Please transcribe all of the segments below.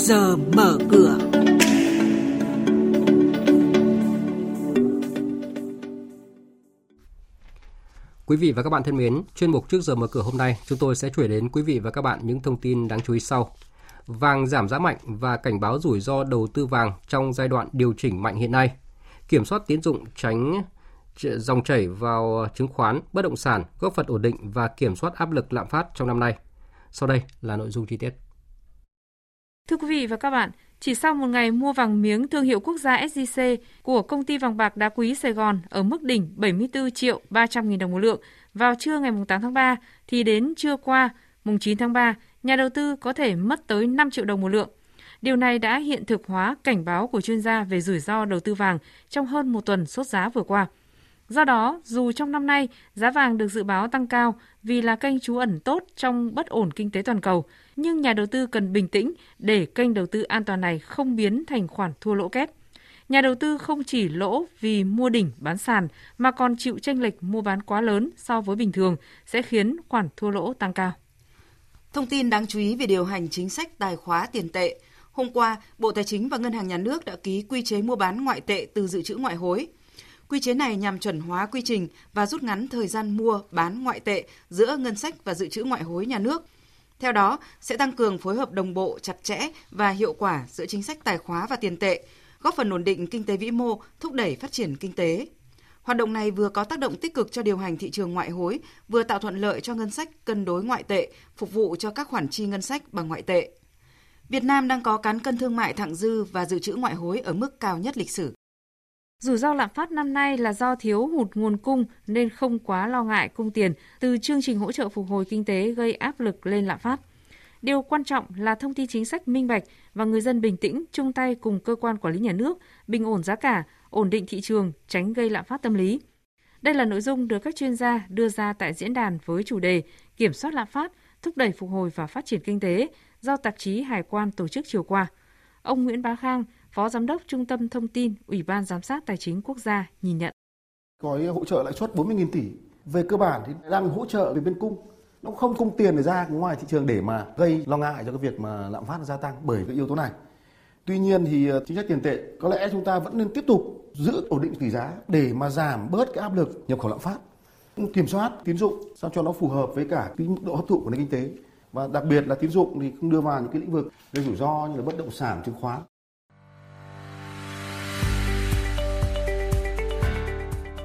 giờ mở cửa. Quý vị và các bạn thân mến, chuyên mục trước giờ mở cửa hôm nay, chúng tôi sẽ chuyển đến quý vị và các bạn những thông tin đáng chú ý sau. Vàng giảm giá mạnh và cảnh báo rủi ro đầu tư vàng trong giai đoạn điều chỉnh mạnh hiện nay. Kiểm soát tín dụng tránh dòng chảy vào chứng khoán, bất động sản, góp phần ổn định và kiểm soát áp lực lạm phát trong năm nay. Sau đây là nội dung chi tiết. Thưa quý vị và các bạn, chỉ sau một ngày mua vàng miếng thương hiệu quốc gia SJC của công ty vàng bạc đá quý Sài Gòn ở mức đỉnh 74 triệu 300 nghìn đồng một lượng vào trưa ngày 8 tháng 3, thì đến trưa qua, mùng 9 tháng 3, nhà đầu tư có thể mất tới 5 triệu đồng một lượng. Điều này đã hiện thực hóa cảnh báo của chuyên gia về rủi ro đầu tư vàng trong hơn một tuần sốt giá vừa qua. Do đó, dù trong năm nay giá vàng được dự báo tăng cao vì là kênh trú ẩn tốt trong bất ổn kinh tế toàn cầu, nhưng nhà đầu tư cần bình tĩnh để kênh đầu tư an toàn này không biến thành khoản thua lỗ kép. Nhà đầu tư không chỉ lỗ vì mua đỉnh bán sàn mà còn chịu tranh lệch mua bán quá lớn so với bình thường sẽ khiến khoản thua lỗ tăng cao. Thông tin đáng chú ý về điều hành chính sách tài khóa tiền tệ. Hôm qua, Bộ Tài chính và Ngân hàng Nhà nước đã ký quy chế mua bán ngoại tệ từ dự trữ ngoại hối. Quy chế này nhằm chuẩn hóa quy trình và rút ngắn thời gian mua bán ngoại tệ giữa ngân sách và dự trữ ngoại hối nhà nước. Theo đó, sẽ tăng cường phối hợp đồng bộ chặt chẽ và hiệu quả giữa chính sách tài khóa và tiền tệ, góp phần ổn định kinh tế vĩ mô, thúc đẩy phát triển kinh tế. Hoạt động này vừa có tác động tích cực cho điều hành thị trường ngoại hối, vừa tạo thuận lợi cho ngân sách cân đối ngoại tệ, phục vụ cho các khoản chi ngân sách bằng ngoại tệ. Việt Nam đang có cán cân thương mại thặng dư và dự trữ ngoại hối ở mức cao nhất lịch sử. Rủi ro lạm phát năm nay là do thiếu hụt nguồn cung nên không quá lo ngại cung tiền từ chương trình hỗ trợ phục hồi kinh tế gây áp lực lên lạm phát. Điều quan trọng là thông tin chính sách minh bạch và người dân bình tĩnh chung tay cùng cơ quan quản lý nhà nước bình ổn giá cả, ổn định thị trường, tránh gây lạm phát tâm lý. Đây là nội dung được các chuyên gia đưa ra tại diễn đàn với chủ đề Kiểm soát lạm phát, thúc đẩy phục hồi và phát triển kinh tế do tạp chí Hải quan tổ chức chiều qua. Ông Nguyễn Bá Khang, Phó Giám đốc Trung tâm Thông tin, Ủy ban Giám sát Tài chính Quốc gia nhìn nhận. Gói hỗ trợ lãi suất 40.000 tỷ. Về cơ bản thì đang hỗ trợ về bên cung. Nó không cung tiền để ra ngoài thị trường để mà gây lo ngại cho cái việc mà lạm phát gia tăng bởi cái yếu tố này. Tuy nhiên thì ờ, chính sách tiền tệ, có lẽ chúng ta vẫn nên tiếp tục giữ ổn định tỷ giá để mà giảm bớt cái áp lực nhập khẩu lạm phát kiểm soát tín dụng sao cho nó phù hợp với cả cái mức độ hấp thụ của nền kinh tế và đặc biệt là tín dụng thì không đưa vào những cái lĩnh vực gây rủi ro như là bất động sản, chứng khoán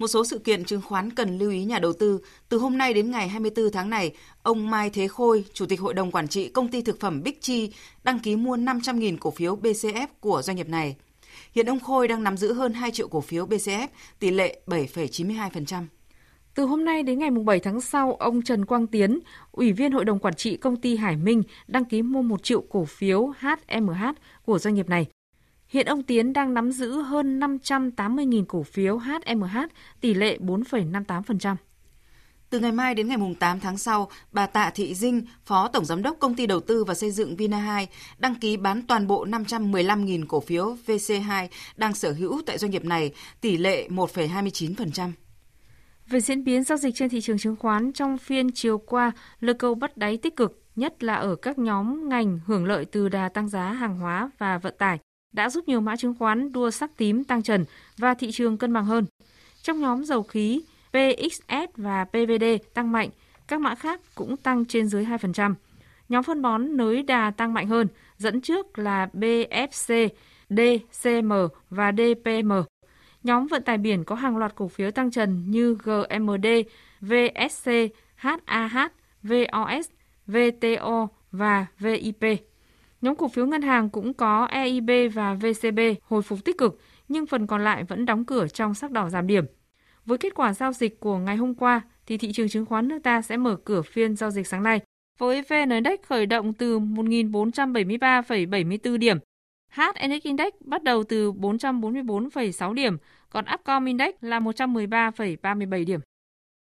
Một số sự kiện chứng khoán cần lưu ý nhà đầu tư. Từ hôm nay đến ngày 24 tháng này, ông Mai Thế Khôi, Chủ tịch Hội đồng Quản trị Công ty Thực phẩm Bích Chi, đăng ký mua 500.000 cổ phiếu BCF của doanh nghiệp này. Hiện ông Khôi đang nắm giữ hơn 2 triệu cổ phiếu BCF, tỷ lệ 7,92%. Từ hôm nay đến ngày 7 tháng sau, ông Trần Quang Tiến, Ủy viên Hội đồng Quản trị Công ty Hải Minh, đăng ký mua 1 triệu cổ phiếu HMH của doanh nghiệp này. Hiện ông Tiến đang nắm giữ hơn 580.000 cổ phiếu HMH, tỷ lệ 4,58%. Từ ngày mai đến ngày 8 tháng sau, bà Tạ Thị Dinh, Phó Tổng Giám đốc Công ty Đầu tư và Xây dựng Vina 2, đăng ký bán toàn bộ 515.000 cổ phiếu VC2 đang sở hữu tại doanh nghiệp này, tỷ lệ 1,29%. Về diễn biến giao dịch trên thị trường chứng khoán trong phiên chiều qua, lực cầu bắt đáy tích cực, nhất là ở các nhóm ngành hưởng lợi từ đà tăng giá hàng hóa và vận tải đã giúp nhiều mã chứng khoán đua sắc tím tăng trần và thị trường cân bằng hơn. Trong nhóm dầu khí, PXS và PVD tăng mạnh, các mã khác cũng tăng trên dưới 2%. Nhóm phân bón nới đà tăng mạnh hơn, dẫn trước là BFC, DCM và DPM. Nhóm vận tải biển có hàng loạt cổ phiếu tăng trần như GMD, VSC, HAH, VOS, VTO và VIP. Nhóm cổ phiếu ngân hàng cũng có EIB và VCB hồi phục tích cực, nhưng phần còn lại vẫn đóng cửa trong sắc đỏ giảm điểm. Với kết quả giao dịch của ngày hôm qua, thì thị trường chứng khoán nước ta sẽ mở cửa phiên giao dịch sáng nay với VN Index khởi động từ 1.473,74 điểm. HNX Index bắt đầu từ 444,6 điểm, còn Upcom Index là 113,37 điểm.